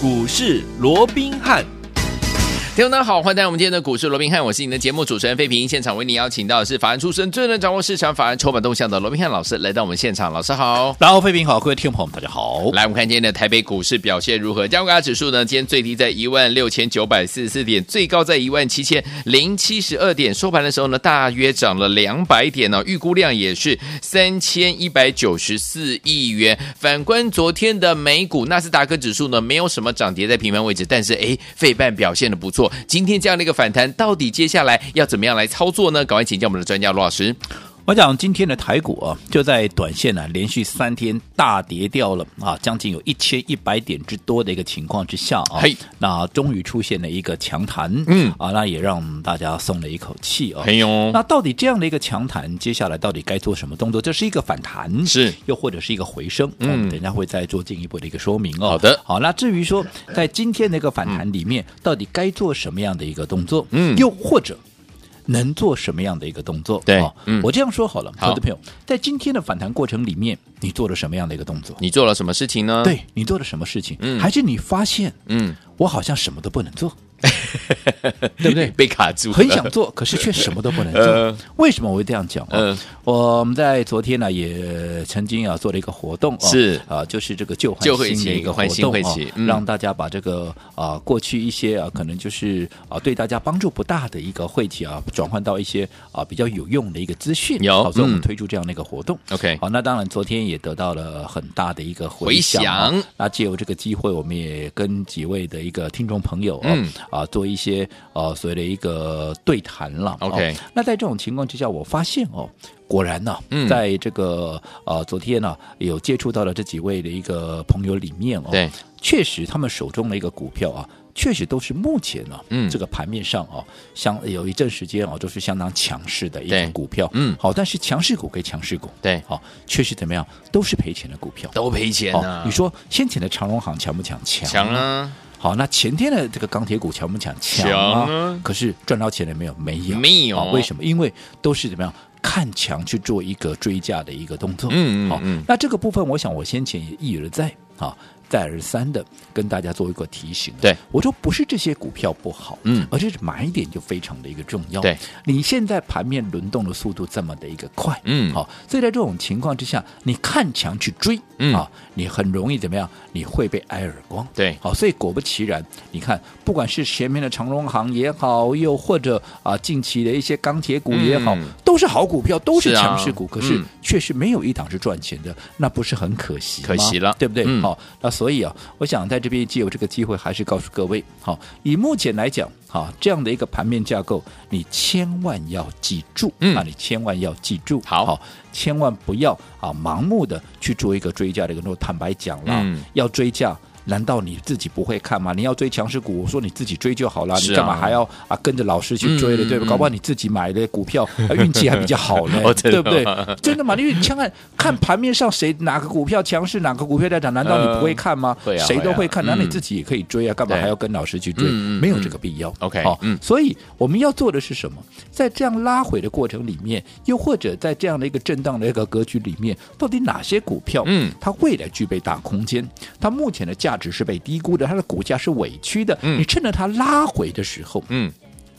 股市罗宾汉。听众大家好，欢迎来到我们今天的股市罗宾汉，我是你的节目主持人费平。现场为你邀请到的是法案出身、最能掌握市场法案筹码动向的罗宾汉老师来到我们现场，老师好。然后费平好，各位听众朋友们大家好。来，我们看今天的台北股市表现如何？加权指数呢？今天最低在一万六千九百四十四点，最高在一万七千零七十二点，收盘的时候呢，大约涨了两百点呢、哦。预估量也是三千一百九十四亿元。反观昨天的美股，纳斯达克指数呢，没有什么涨跌在平盘位置，但是哎，费半表现的不错。今天这样的一个反弹，到底接下来要怎么样来操作呢？赶快请教我们的专家罗老师。我讲今天的台股啊，就在短线呢、啊、连续三天大跌掉了啊，将近有一千一百点之多的一个情况之下啊，嘿那终于出现了一个强弹，嗯啊，那也让大家松了一口气啊。嘿哟那到底这样的一个强弹，接下来到底该做什么动作？这是一个反弹，是又或者是一个回升？嗯，我们等一下会再做进一步的一个说明哦。好的，好，那至于说在今天的一个反弹里面，到底该做什么样的一个动作？嗯，又或者。能做什么样的一个动作？对，哦嗯、我这样说好了，好的朋友，在今天的反弹过程里面，你做了什么样的一个动作？你做了什么事情呢？对，你做了什么事情？嗯，还是你发现，嗯，我好像什么都不能做。对不对？被卡住，很想做，可是却什么都不能做。呃、为什么我会这样讲？嗯、呃，我们在昨天呢也曾经啊做了一个活动，是啊，就是这个旧换新的一个活动啊，嗯、让大家把这个啊过去一些啊可能就是啊对大家帮助不大的一个会期啊，转换到一些啊比较有用的一个资讯。有，好，所以我们推出这样的一个活动。OK，、嗯、好，那当然昨天也得到了很大的一个回响。回响那借由这个机会，我们也跟几位的一个听众朋友啊、嗯、啊做一些。呃，所谓的一个对谈了。OK，、哦、那在这种情况之下，我发现哦，果然呢、啊，嗯、在这个呃昨天呢、啊，有接触到了这几位的一个朋友里面哦，对，确实他们手中的一个股票啊，确实都是目前呢、啊，嗯，这个盘面上哦，相有一阵时间哦，都是相当强势的一种股票，嗯，好，但是强势股跟强势股，对，好，确实怎么样，都是赔钱的股票，都赔钱啊、哦。你说先前的长荣行强不强？强，强啊。好，那前天的这个钢铁股强不强？强啊！强可是赚到钱了没有？没有，没有。为什么？因为都是怎么样看强去做一个追价的一个动作。嗯嗯。好，那这个部分，我想我先前也一而再啊。再而三的跟大家做一个提醒，对。我说不是这些股票不好，嗯，而是买点就非常的一个重要。对，你现在盘面轮动的速度这么的一个快，嗯，好，所以在这种情况之下，你看强去追，嗯，啊，你很容易怎么样？你会被挨耳光。对，好，所以果不其然，你看，不管是前面的长荣行也好，又或者啊近期的一些钢铁股也好，都是好股票，都是强势股，可是确实没有一档是赚钱的，那不是很可惜？可惜了，对不对？好，那所以啊，我想。在这边借由这个机会，还是告诉各位，好，以目前来讲，好这样的一个盘面架构，你千万要记住，嗯，啊，你千万要记住，好，好，千万不要啊盲目的去做一个追加的一个，坦白讲了，嗯，要追价。难道你自己不会看吗？你要追强势股，我说你自己追就好了，啊、你干嘛还要啊跟着老师去追了，嗯、对吧？搞不好你自己买的股票、啊、运气还比较好呢，对不对？真的吗？因为你看看盘面上谁哪个股票强势，哪个股票在涨，难道你不会看吗？呃、谁都会看，那、啊啊、你自己也可以追啊，干嘛还要跟老师去追？没有这个必要。OK，好，所以我们要做的是什么？在这样拉回的过程里面，又或者在这样的一个震荡的一个格局里面，到底哪些股票，嗯，它未来具备大空间？它目前的价。只是被低估的，它的股价是委屈的。嗯，你趁着它拉回的时候，嗯，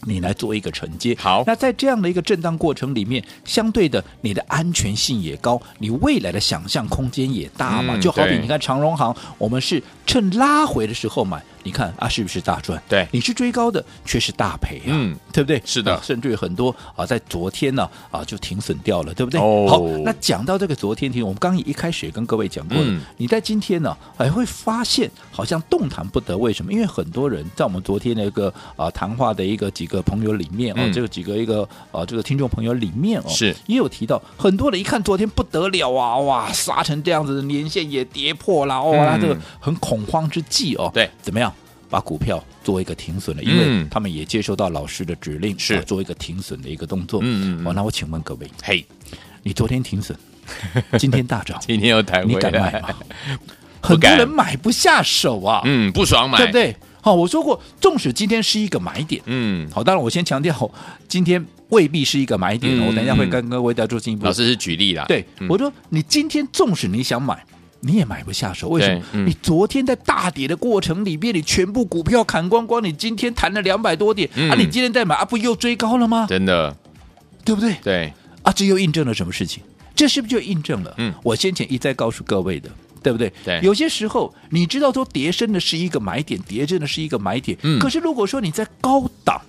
你来做一个承接。好，那在这样的一个震荡过程里面，相对的，你的安全性也高，你未来的想象空间也大嘛。嗯、就好比你看长荣行，我们是趁拉回的时候买。你看啊，是不是大赚？对，你是追高的，却是大赔啊，嗯，对不对？是的，啊、甚至于很多啊，在昨天呢啊，就停损掉了，对不对？哦，好，那讲到这个昨天停，我们刚一开始也跟各位讲过了，嗯、你在今天呢，还会发现好像动弹不得，为什么？因为很多人在我们昨天的一个啊谈话的一个几个朋友里面啊，嗯、这个几个一个啊这个听众朋友里面哦，是也有提到很多人一看昨天不得了啊，哇，杀成这样子，年限也跌破了，哦，那、嗯、这个很恐慌之际哦，对，怎么样？把股票做一个停损了，因为他们也接收到老师的指令，是做一个停损的一个动作。嗯嗯。哦，那我请问各位，嘿，你昨天停损，今天大涨，今天又弹回来，你敢买吗？很多人买不下手啊，嗯，不爽买，对不对？好，我说过，纵使今天是一个买点，嗯，好，当然我先强调，今天未必是一个买点，我等一下会跟各位再做进一步。老师是举例啦，对，我说你今天纵使你想买。你也买不下手。为什么？嗯、你昨天在大跌的过程里面，你全部股票砍光光，你今天谈了两百多点、嗯、啊，你今天再买啊，不又追高了吗？真的，对不对？对啊，这又印证了什么事情？这是不是就印证了？嗯，我先前一再告诉各位的。对不对？对，有些时候你知道说跌升的是一个买点，跌真的是一个买点。嗯，可是如果说你在高档，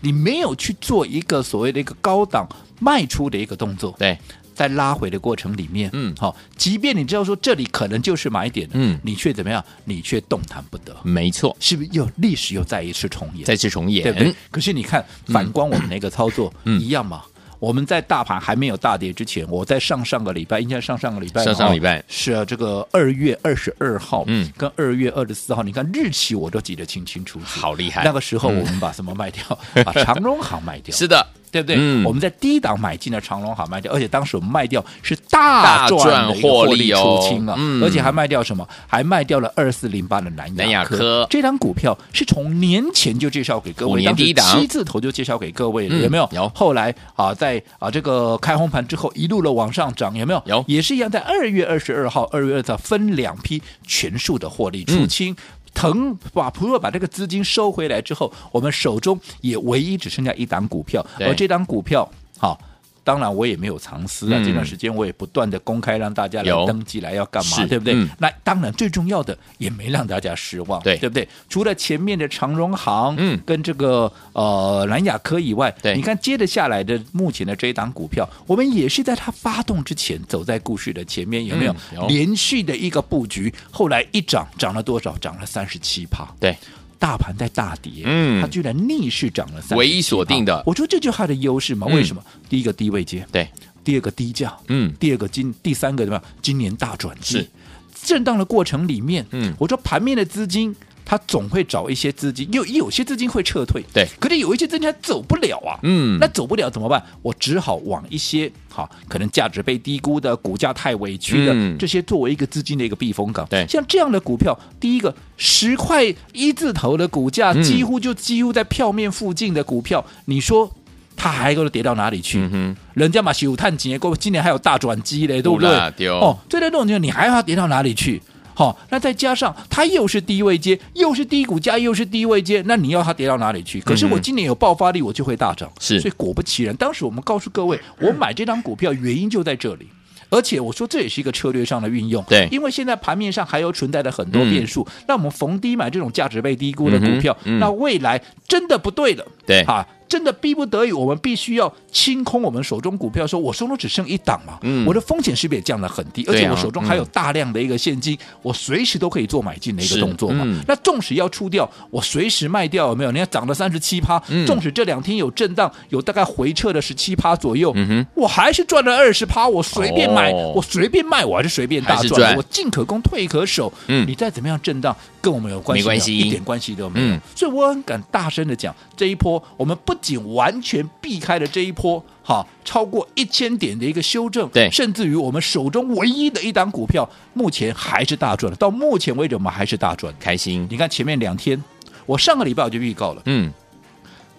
你没有去做一个所谓的一个高档卖出的一个动作，对，在拉回的过程里面，嗯，好，即便你知道说这里可能就是买点，嗯，你却怎么样？你却动弹不得。没错，是不是又历史又再一次重演？再次重演，对不对？可是你看，反观我们那个操作，嗯，一样嘛。我们在大盘还没有大跌之前，我在上上个礼拜，应该上上个礼拜，上上礼拜是啊，这个二月二十二号，嗯，跟二月二十四号，你看日期我都记得清清楚楚，好厉害。那个时候我们把什么卖掉？把长荣行卖掉。是的。对不对？嗯、我们在低档买进了长隆好卖掉，而且当时我们卖掉是大赚获利出清啊，嗯、而且还卖掉什么？还卖掉了二四零八的南亚科。南亚科这档股票是从年前就介绍给各位，年低档七字头就介绍给各位有没有？有。后来啊，在啊这个开红盘之后一路的往上涨，有没有？有。也是一样，在二月二十二号、二月二号分两批全数的获利出清。嗯腾把普若把这个资金收回来之后，我们手中也唯一只剩下一档股票，而这档股票，好。当然，我也没有藏私啊。嗯、这段时间我也不断的公开让大家来登记，来要干嘛，对不对？嗯、那当然，最重要的也没让大家失望，对，对不对？除了前面的长荣行，嗯，跟这个呃蓝雅科以外，对，你看接着下来的目前的这一档股票，我们也是在它发动之前走在故事的前面，有没有？嗯、有连续的一个布局，后来一涨涨了多少？涨了三十七趴，对。大盘在大跌，嗯，它居然逆势涨了三，唯一锁定的，我说这就是它的优势嘛？为什么？嗯、第一个低位接，对。第二个低价，嗯，第二个今第三个什么样？今年大转机，震荡的过程里面，嗯，我说盘面的资金，它总会找一些资金，有有些资金会撤退，对，可是有一些资金它走不了啊，嗯，那走不了怎么办？我只好往一些好可能价值被低估的、股价太委屈的、嗯、这些作为一个资金的一个避风港，对，像这样的股票，第一个十块一字头的股价，几乎就几乎在票面附近的股票，嗯、你说。它还给我跌到哪里去？嗯、人家嘛，有探几年过，今年还有大转机嘞，对不对？哦，对的，这种情况你还要跌到哪里去？好、哦，那再加上它又是低位接，又是低股价，又是低位接，那你要它跌到哪里去？可是我今年有爆发力，我就会大涨。是、嗯，所以果不其然，当时我们告诉各位，我买这张股票原因就在这里。而且我说这也是一个策略上的运用，对，因为现在盘面上还有存在的很多变数，嗯、那我们逢低买这种价值被低估的股票，嗯嗯、那未来真的不对了，对，啊。真的逼不得已，我们必须要清空我们手中股票，说我手中只剩一档嘛，嗯、我的风险是不是也降得很低？而且我手中还有大量的一个现金，嗯、我随时都可以做买进的一个动作嘛。嗯、那纵使要出掉，我随时卖掉，有没有？你看涨了三十七趴，嗯、纵使这两天有震荡，有大概回撤的十七趴左右，嗯、我还是赚了二十趴。我随便买，哦、我随便卖，我还是随便大赚。赚我进可攻，退可守。嗯、你再怎么样震荡，跟我们有关系没关系？一点关系都没有。嗯、所以我很敢大声的讲，这一波我们不仅完全。避开了这一波哈，超过一千点的一个修正，对，甚至于我们手中唯一的一档股票，目前还是大赚的。到目前为止，我们还是大赚，开心。你看前面两天，我上个礼拜我就预告了，嗯，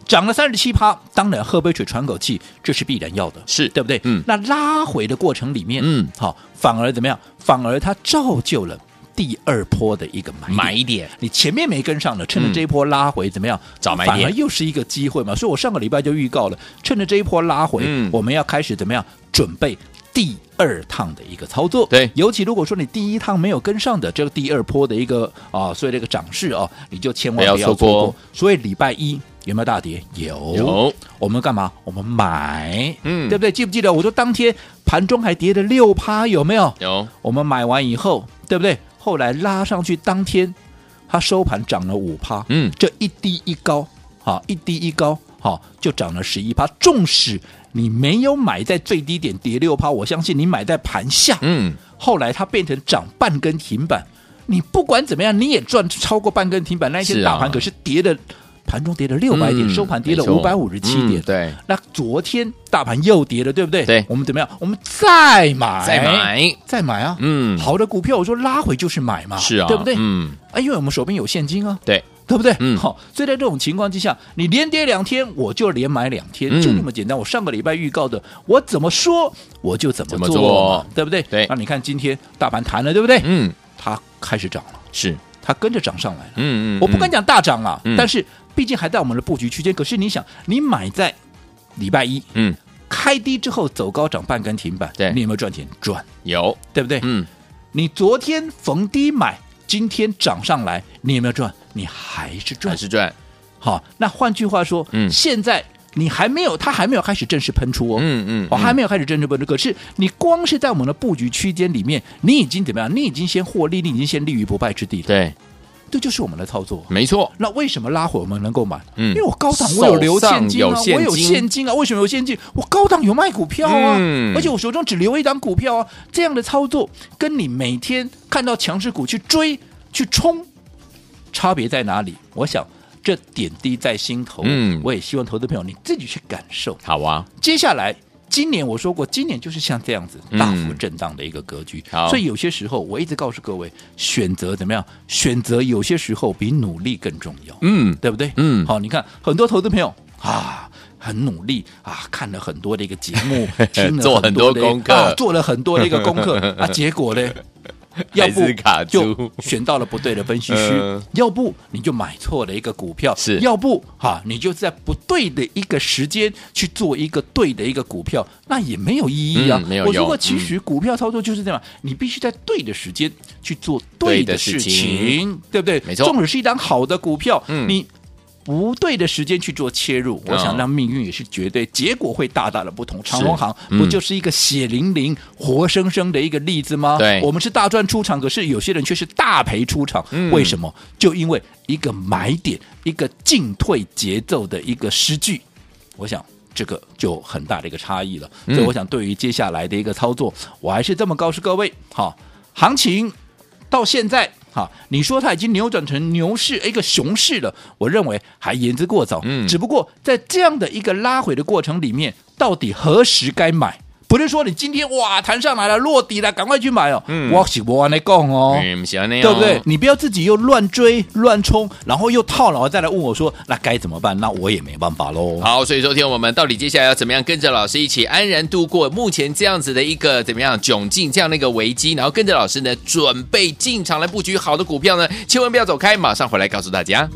涨了三十七趴，当然喝杯水喘口气，这是必然要的，是对不对？嗯，那拉回的过程里面，嗯，好，反而怎么样？反而它造就了。第二波的一个买点，买点，你前面没跟上的，趁着这一波拉回，怎么样？找买点，反而又是一个机会嘛。所以我上个礼拜就预告了，趁着这一波拉回，嗯、我们要开始怎么样？准备第二趟的一个操作。对，尤其如果说你第一趟没有跟上的，这个第二波的一个啊，所以这个涨势啊，你就千万不要错过。所以礼拜一有没有大跌？有。有。我们干嘛？我们买，嗯，对不对？记不记得？我说当天盘中还跌了六趴，有没有？有。我们买完以后，对不对？后来拉上去，当天它收盘涨了五趴，嗯，这一低一高，好，一低一高，好，就涨了十一趴。纵使你没有买在最低点跌六趴，我相信你买在盘下，嗯，后来它变成涨半根停板，你不管怎么样，你也赚超过半根停板。那一天大盘可是跌的。盘中跌了六百点，嗯、收盘跌了五百五十七点。嗯、对，那昨天大盘又跌了，对不对？对，我们怎么样？我们再买，再买，再买啊！嗯，好的股票，我说拉回就是买嘛，是啊，对不对？嗯，啊，因为我们手边有现金啊。对，对不对？嗯，好，所以在这种情况之下，你连跌两天，我就连买两天，嗯、就那么简单。我上个礼拜预告的，我怎么说我就怎么做，做对不对？对。那你看今天大盘弹了，对不对？嗯，它开始涨了，是它跟着涨上来了。嗯嗯，我不敢讲大涨啊，嗯、但是毕竟还在我们的布局区间。可是你想，你买在礼拜一，嗯，开低之后走高涨半根停板，对，你有没有赚钱？赚，有，对不对？嗯，你昨天逢低买，今天涨上来，你有没有赚？你还是赚，还是赚。好，那换句话说，嗯，现在你还没有，它还没有开始正式喷出哦，嗯嗯，我、哦、还没有开始正式喷出。可是你光是在我们的布局区间里面，你已经怎么样？你已经先获利，你已经先立于不败之地了。对，这就是我们的操作，没错。那为什么拉回我们能够买？嗯，因为我高档我有留现金啊，金我有现金啊。为什么有现金？我高档有卖股票啊，嗯、而且我手中只留一档股票啊。这样的操作跟你每天看到强势股去追去冲，差别在哪里？我想。这点滴在心头，嗯，我也希望投资朋友你自己去感受。好啊，接下来今年我说过，今年就是像这样子大幅震荡的一个格局。好，所以有些时候我一直告诉各位，选择怎么样？选择有些时候比努力更重要。嗯，对不对？嗯，好，你看很多投资朋友啊，很努力啊，看了很多的一个节目，听了做很多功课，啊，做了很多的一个功课 啊，结果呢？要不就选到了不对的分析师，呃、要不你就买错了一个股票，是。要不哈你就在不对的一个时间去做一个对的一个股票，那也没有意义啊。嗯、没有我说过，其实股票操作就是这样，嗯、你必须在对的时间去做对的事情，对，情对不对？没错，纵使是一档好的股票，嗯、你。不对的时间去做切入，我想让命运也是绝对，结果会大大的不同。长荣航不就是一个血淋淋、活生生的一个例子吗？对，我们是大赚出场，可是有些人却是大赔出场。为什么？就因为一个买点，一个进退节奏的一个失据。我想这个就很大的一个差异了。所以，我想对于接下来的一个操作，我还是这么告诉各位：好，行情到现在。好，你说它已经扭转成牛市一个熊市了，我认为还言之过早。嗯，只不过在这样的一个拉回的过程里面，到底何时该买？不是说你今天哇弹上来了落底了，赶快去买哦。嗯，我是不按你讲哦，对不对？你不要自己又乱追乱冲，然后又套牢，再来问我说那该怎么办？那我也没办法喽。好，所以说天我们到底接下来要怎么样跟着老师一起安然度过目前这样子的一个怎么样窘境这样的一个危机，然后跟着老师呢准备进场来布局好的股票呢？千万不要走开，马上回来告诉大家。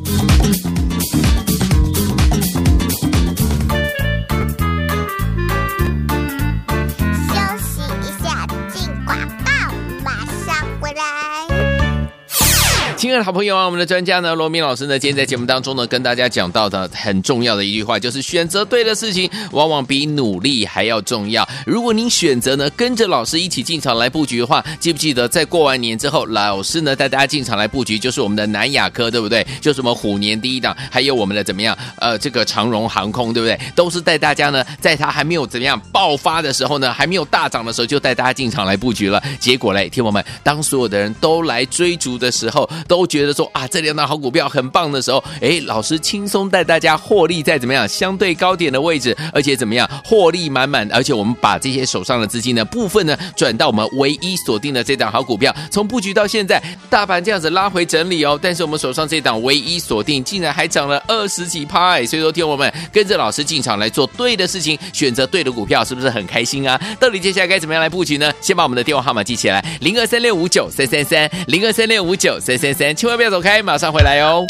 亲爱的好朋友啊，我们的专家呢，罗明老师呢，今天在节目当中呢，跟大家讲到的很重要的一句话，就是选择对的事情，往往比努力还要重要。如果您选择呢，跟着老师一起进场来布局的话，记不记得在过完年之后，老师呢带大家进场来布局，就是我们的南亚科，对不对？就是我们虎年第一档，还有我们的怎么样？呃，这个长荣航空，对不对？都是带大家呢，在它还没有怎么样爆发的时候呢，还没有大涨的时候，就带大家进场来布局了。结果嘞，听我们，当所有的人都来追逐的时候，都都觉得说啊，这两档好股票很棒的时候，哎，老师轻松带大家获利在怎么样相对高点的位置，而且怎么样获利满满，而且我们把这些手上的资金呢部分呢转到我们唯一锁定的这档好股票，从布局到现在，大盘这样子拉回整理哦，但是我们手上这档唯一锁定竟然还涨了二十几趴，所以说听我们跟着老师进场来做对的事情，选择对的股票，是不是很开心啊？到底接下来该怎么样来布局呢？先把我们的电话号码记起来，零二三六五九三三三，零二三六五九三三三，千万。不要走开，马上回来哟。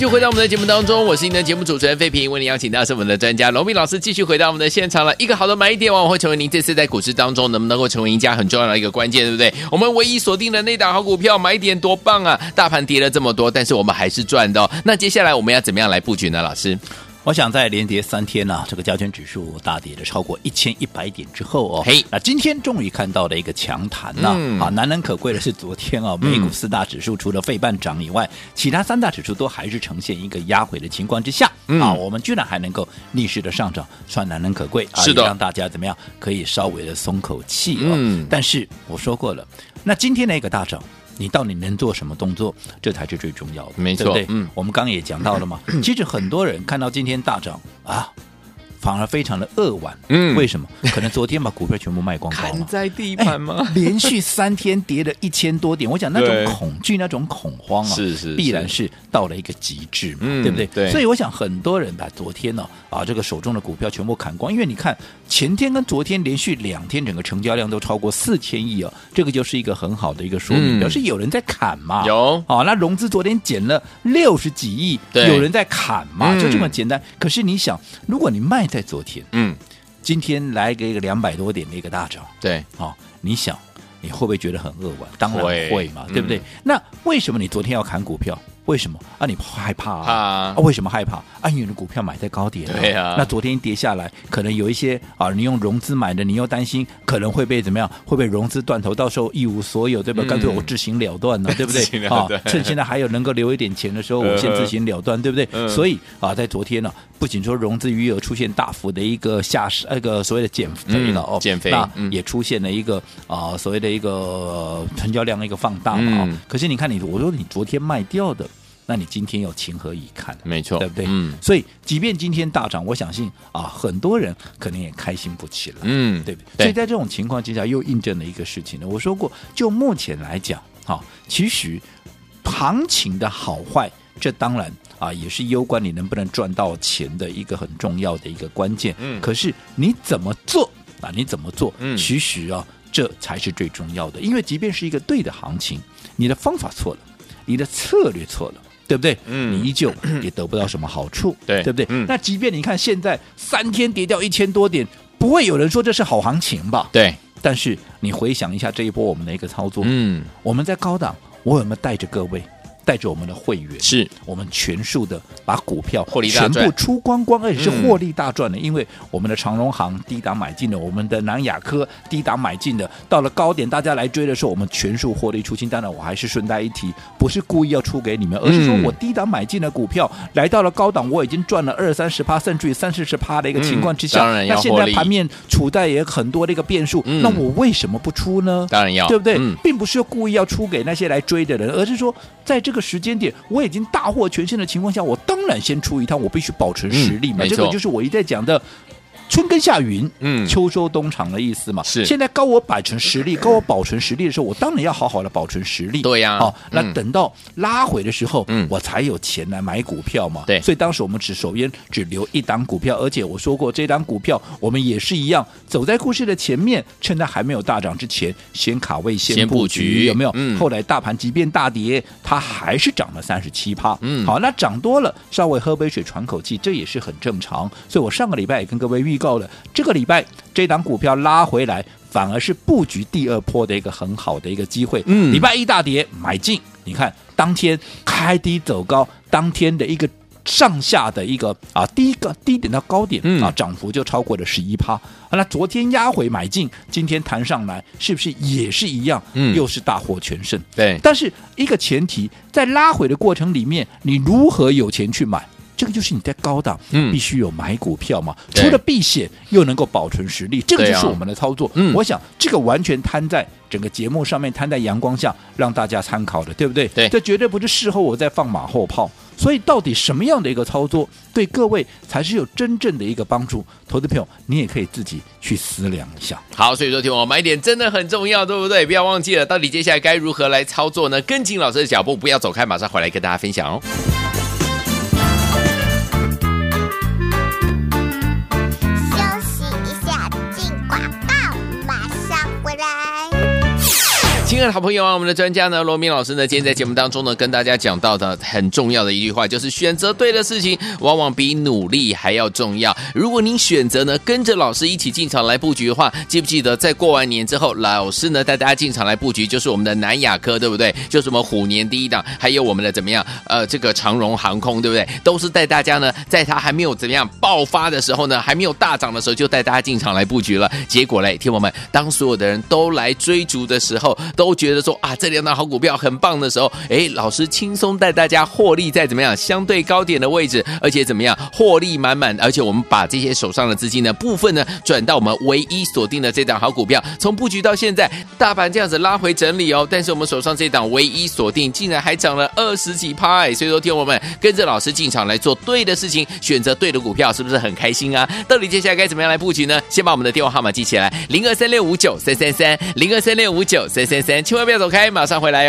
就回到我们的节目当中，我是您的节目主持人费平，为您邀请到是我们的专家龙斌老师，继续回到我们的现场了。一个好的买点往往会成为您这次在股市当中能不能够成为赢家很重要的一个关键，对不对？我们唯一锁定的那档好股票买点多棒啊！大盘跌了这么多，但是我们还是赚的。那接下来我们要怎么样来布局呢？老师？我想在连跌三天呢、啊，这个加权指数大跌了超过一千一百点之后哦，嘿，那今天终于看到了一个强弹呐、啊，嗯、啊，难能可贵的是昨天啊，美股四大指数除了费半涨以外，嗯、其他三大指数都还是呈现一个压回的情况之下，嗯、啊，我们居然还能够逆势的上涨，算难能可贵啊，是的，让大家怎么样可以稍微的松口气啊，嗯，但是我说过了，那今天的一个大涨。你到底能做什么动作？这才是最重要的，没错，对对？嗯，我们刚刚也讲到了嘛。其实很多人看到今天大涨啊。反而非常的扼腕，嗯，为什么？可能昨天把股票全部卖光光了，砍在地盘吗？连续三天跌了一千多点，我讲那种恐惧、那种恐慌啊，是是，必然是到了一个极致嘛，对不对？对。所以我想很多人把昨天呢啊这个手中的股票全部砍光，因为你看前天跟昨天连续两天整个成交量都超过四千亿哦，这个就是一个很好的一个说明，表示有人在砍嘛。有哦，那融资昨天减了六十几亿，有人在砍嘛，就这么简单。可是你想，如果你卖在昨天，嗯。今天来个一个两百多点的一个大涨，对，哦，你想你会不会觉得很扼腕？当然会嘛，对不对？嗯、那为什么你昨天要砍股票？为什么啊？你害怕啊？啊，为什么害怕？啊，因为股票买在高点，对啊。那昨天跌下来，可能有一些啊，你用融资买的，你又担心可能会被怎么样？会被融资断头，到时候一无所有，对吧？干脆我自行了断了，对不对？啊，趁现在还有能够留一点钱的时候，我先自行了断，对不对？所以啊，在昨天呢，不仅说融资余额出现大幅的一个下市，那个所谓的减肥了哦，减肥，那也出现了一个啊，所谓的一个成交量的一个放大嘛。可是你看你，我说你昨天卖掉的。那你今天又情何以堪？没错，对不对？嗯，所以即便今天大涨，我相信啊，很多人可能也开心不起来，嗯，对不对？对，所以在这种情况之下，又印证了一个事情呢。我说过，就目前来讲，哈、啊，其实行情的好坏，这当然啊，也是攸关你能不能赚到钱的一个很重要的一个关键。嗯，可是你怎么做啊？你怎么做？嗯，其实啊，这才是最重要的。因为即便是一个对的行情，你的方法错了，你的策略错了。对不对？嗯，你依旧也得不到什么好处，对对不对？嗯，那即便你看现在三天跌掉一千多点，不会有人说这是好行情吧？对。但是你回想一下这一波我们的一个操作，嗯，我们在高档，我有没有带着各位？带着我们的会员，是我们全数的把股票全部出光光，而且是获利大赚的。因为我们的长荣行低档买进的，我们的南亚科低档买进的，到了高点大家来追的时候，我们全数获利出清。当然，我还是顺带一提，不是故意要出给你们，而是说我低档买进的股票来到了高档，我已经赚了二三十趴，甚至于三四十趴的一个情况之下，那现在盘面处在也很多的一个变数，那我为什么不出呢？当然要，对不对？并不是故意要出给那些来追的人，而是说在这个。时间点，我已经大获全胜的情况下，我当然先出一趟，我必须保存实力嘛。嗯、这个就是我一再讲的。春耕夏耘，嗯，秋收冬藏的意思嘛。是。现在高我摆成实力，高我保存实力的时候，我当然要好好的保存实力。对呀。好，那等到拉回的时候，嗯，我才有钱来买股票嘛。对。所以当时我们只手边只留一档股票，而且我说过，这档股票我们也是一样，走在故事的前面，趁它还没有大涨之前，先卡位，先布局，有没有？嗯。后来大盘即便大跌，它还是涨了三十七趴。嗯。好，那涨多了，稍微喝杯水喘口气，这也是很正常。所以我上个礼拜也跟各位预。够了，这个礼拜这档股票拉回来，反而是布局第二波的一个很好的一个机会。嗯，礼拜一大跌买进，你看当天开低走高，当天的一个上下的一个啊，第一个低点到高点啊，涨幅就超过了十一趴。那昨天压回买进，今天弹上来，是不是也是一样？嗯，又是大获全胜。对，但是一个前提，在拉回的过程里面，你如何有钱去买？这个就是你在高档，必须有买股票嘛，嗯、除了避险又能够保存实力，这个就是我们的操作。嗯、我想这个完全摊在整个节目上面，摊在阳光下让大家参考的，对不对？对，这绝对不是事后我在放马后炮。所以到底什么样的一个操作对各位才是有真正的一个帮助？投资朋友，你也可以自己去思量一下。好，所以说听我买点真的很重要，对不对？不要忘记了，到底接下来该如何来操作呢？跟紧老师的脚步，不要走开，马上回来跟大家分享哦。爱的好朋友啊，我们的专家呢，罗明老师呢，今天在节目当中呢，跟大家讲到的很重要的一句话，就是选择对的事情，往往比努力还要重要。如果您选择呢，跟着老师一起进场来布局的话，记不记得在过完年之后，老师呢带大家进场来布局，就是我们的南亚科，对不对？就是我们虎年第一档，还有我们的怎么样？呃，这个长荣航空，对不对？都是带大家呢，在它还没有怎么样爆发的时候呢，还没有大涨的时候，就带大家进场来布局了。结果嘞，听友们，当所有的人都来追逐的时候，都都觉得说啊，这两档好股票很棒的时候，哎，老师轻松带大家获利在怎么样相对高点的位置，而且怎么样获利满满，而且我们把这些手上的资金呢部分呢转到我们唯一锁定的这档好股票，从布局到现在，大盘这样子拉回整理哦，但是我们手上这档唯一锁定竟然还涨了二十几趴，所以说听我们跟着老师进场来做对的事情，选择对的股票，是不是很开心啊？到底接下来该怎么样来布局呢？先把我们的电话号码记起来，零二三六五九三三三，零二三六五九三三三，千万不要走开。马上回来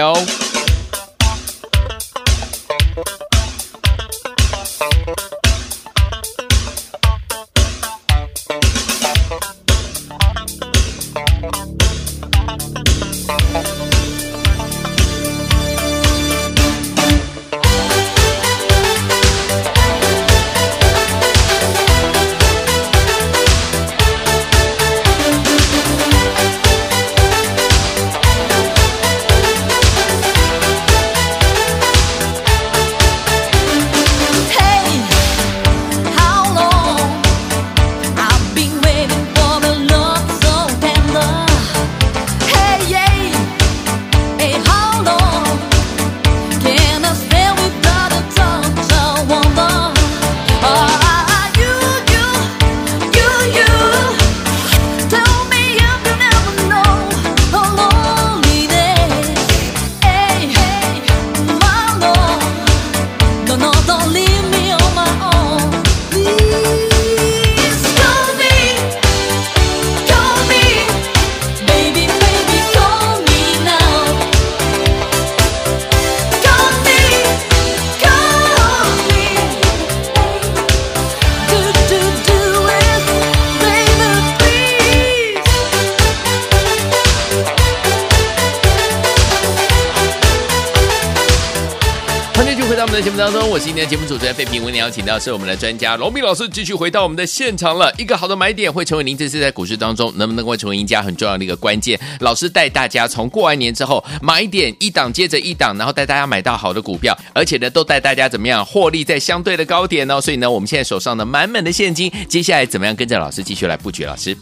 哟。节目当中，我是今天的节目主持人费平，为您邀请到是我们的专家罗密老师，继续回到我们的现场了。一个好的买点会成为您这次在股市当中能不能够成为赢家很重要的一个关键。老师带大家从过完年之后买点一档接着一档，然后带大家买到好的股票，而且呢都带大家怎么样获利在相对的高点呢？所以呢，我们现在手上的满满的现金，接下来怎么样跟着老师继续来布局？老师，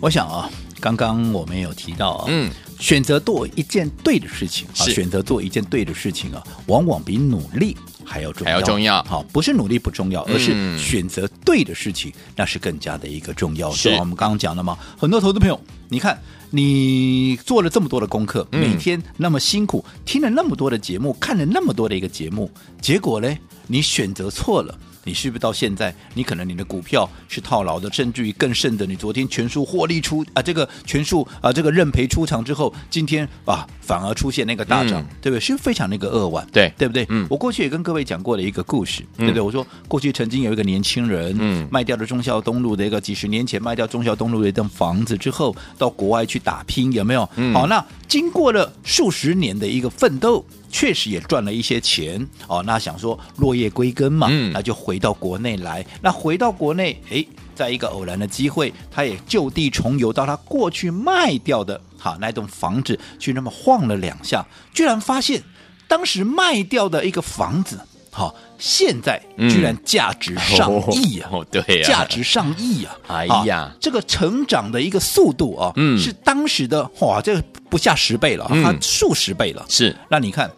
我想啊，刚刚我们有提到啊，嗯。选择做一件对的事情啊，选择做一件对的事情啊，往往比努力还要重要。还要重要，好，不是努力不重要，而是选择对的事情，那是更加的一个重要。是，我们刚刚讲了嘛，很多投资朋友，你看你做了这么多的功课，每天那么辛苦，听了那么多的节目，看了那么多的一个节目，结果呢，你选择错了。你是不是到现在，你可能你的股票是套牢的，甚至于更甚的，你昨天全数获利出啊，这个全数啊，这个认赔出场之后，今天啊反而出现那个大涨，嗯、对不对？是非常那个扼腕，对对不对？嗯，我过去也跟各位讲过的一个故事，嗯、对不对？我说过去曾经有一个年轻人，嗯，卖掉了中孝东路的一个几十年前卖掉中孝东路的一栋房子之后，到国外去打拼，有没有？嗯，好，那经过了数十年的一个奋斗。确实也赚了一些钱哦，那想说落叶归根嘛，嗯、那就回到国内来。那回到国内，诶，在一个偶然的机会，他也就地重游到他过去卖掉的哈那栋房子去，那么晃了两下，居然发现当时卖掉的一个房子，好，现在居然价值上亿啊！哦，对呀，价值上亿啊！哎呀，这个成长的一个速度啊，嗯，是当时的哇，这个不下十倍了，它数十倍了。是，那你看。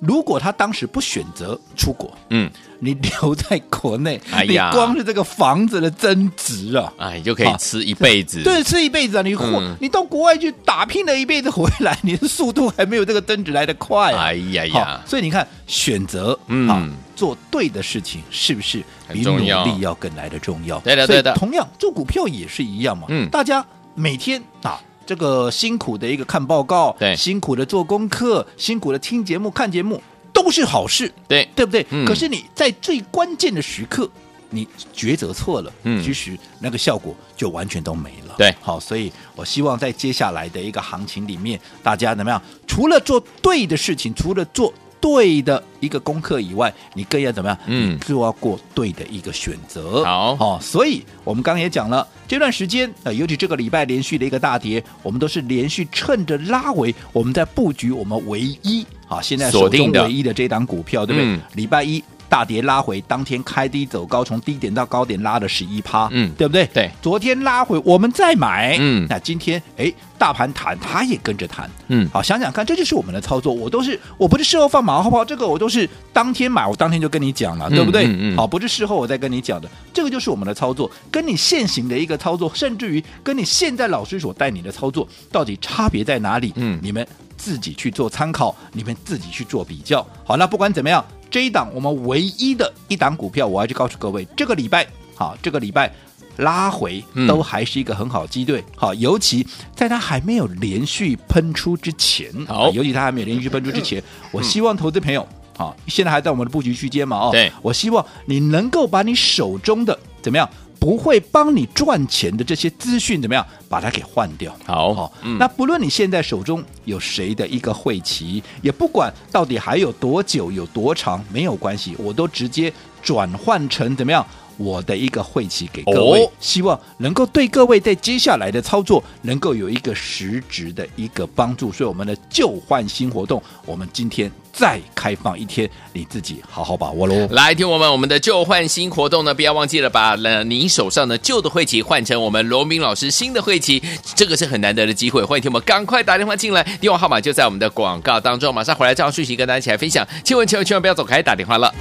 如果他当时不选择出国，嗯，你留在国内，哎呀，你光是这个房子的增值啊，哎，就可以吃一辈子，对，吃一辈子啊！你、嗯、你到国外去打拼了一辈子回来，你的速度还没有这个增值来的快啊！哎呀呀！所以你看，选择嗯做对的事情，是不是比努力要更来的重要？对的，对的。同样做股票也是一样嘛，嗯，大家每天啊。这个辛苦的一个看报告，对，辛苦的做功课，辛苦的听节目、看节目，都是好事，对，对不对？嗯、可是你在最关键的时刻，你抉择错了，嗯，其实那个效果就完全都没了。对，好，所以我希望在接下来的一个行情里面，大家怎么样？除了做对的事情，除了做对的一个功课以外，你更要怎么样？嗯，就要过对的一个选择。好，好，所以我们刚刚也讲了，这段时间啊，尤其这个礼拜连续的一个大跌，我们都是连续趁着拉回，我们在布局我们唯一啊，现在锁定唯一的这档股票，对不对？嗯、礼拜一。大跌拉回，当天开低走高，从低点到高点拉了十一趴，嗯，对不对？对，昨天拉回，我们再买，嗯，那今天哎，大盘弹，它也跟着弹，嗯，好，想想看，这就是我们的操作，我都是，我不是事后放马后炮，这个我都是当天买，我当天就跟你讲了，对不对？嗯，好，不是事后我再跟你讲的，这个就是我们的操作，跟你现行的一个操作，甚至于跟你现在老师所带你的操作，到底差别在哪里？嗯，你们自己去做参考，你们自己去做比较。好，那不管怎么样。这一档我们唯一的一档股票，我要去告诉各位，这个礼拜好，这个礼拜拉回都还是一个很好的机会。好，尤其在它还没有连续喷出之前，好，尤其它还没有连续喷出之前，我希望投资朋友好，现在还在我们的布局区间嘛？哦，对，我希望你能够把你手中的怎么样？不会帮你赚钱的这些资讯怎么样？把它给换掉。好，好、那不论你现在手中有谁的一个会期，也不管到底还有多久、有多长，没有关系，我都直接转换成怎么样？我的一个会期给各位，哦、希望能够对各位在接下来的操作能够有一个实质的一个帮助。所以我们的旧换新活动，我们今天。再开放一天，你自己好好把握喽！来听我们我们的旧换新活动呢，不要忘记了把了您手上的旧的会旗换成我们罗明老师新的会旗，这个是很难得的机会。欢迎听我们赶快打电话进来，电话号码就在我们的广告当中，马上回来这样讯息跟大家一起来分享。千万千万千万不要走开，打电话了。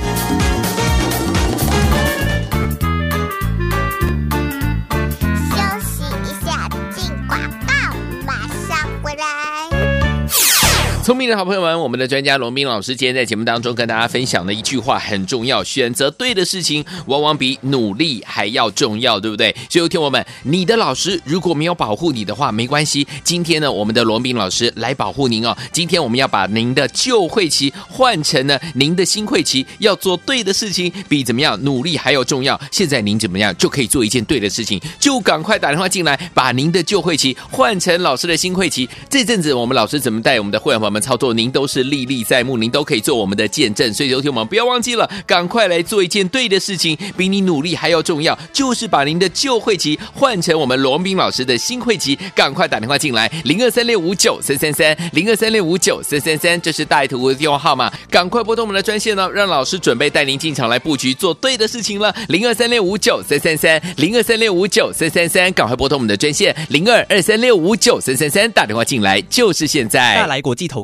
聪明的好朋友们，我们的专家罗明老师今天在节目当中跟大家分享的一句话很重要：选择对的事情，往往比努力还要重要，对不对？所以，听我们，你的老师如果没有保护你的话，没关系。今天呢，我们的罗明老师来保护您哦。今天我们要把您的旧会期换成呢您的新会期，要做对的事情，比怎么样努力还要重要。现在您怎么样就可以做一件对的事情，就赶快打电话进来，把您的旧会期换成老师的新会期。这阵子我们老师怎么带我们的会员朋友们？操作您都是历历在目，您都可以做我们的见证，所以有请我们不要忘记了，赶快来做一件对的事情，比你努力还要重要，就是把您的旧会籍换成我们罗宾老师的新会籍，赶快打电话进来，零二三六五九三三三，零二三六五九三三三，这是大图的电话号码，赶快拨通我们的专线哦，让老师准备带您进场来布局做对的事情了，零二三六五九三三三，零二三六五九三三三，赶快拨通我们的专线零二二三六五九三三三，打电话进来就是现在，大来国际投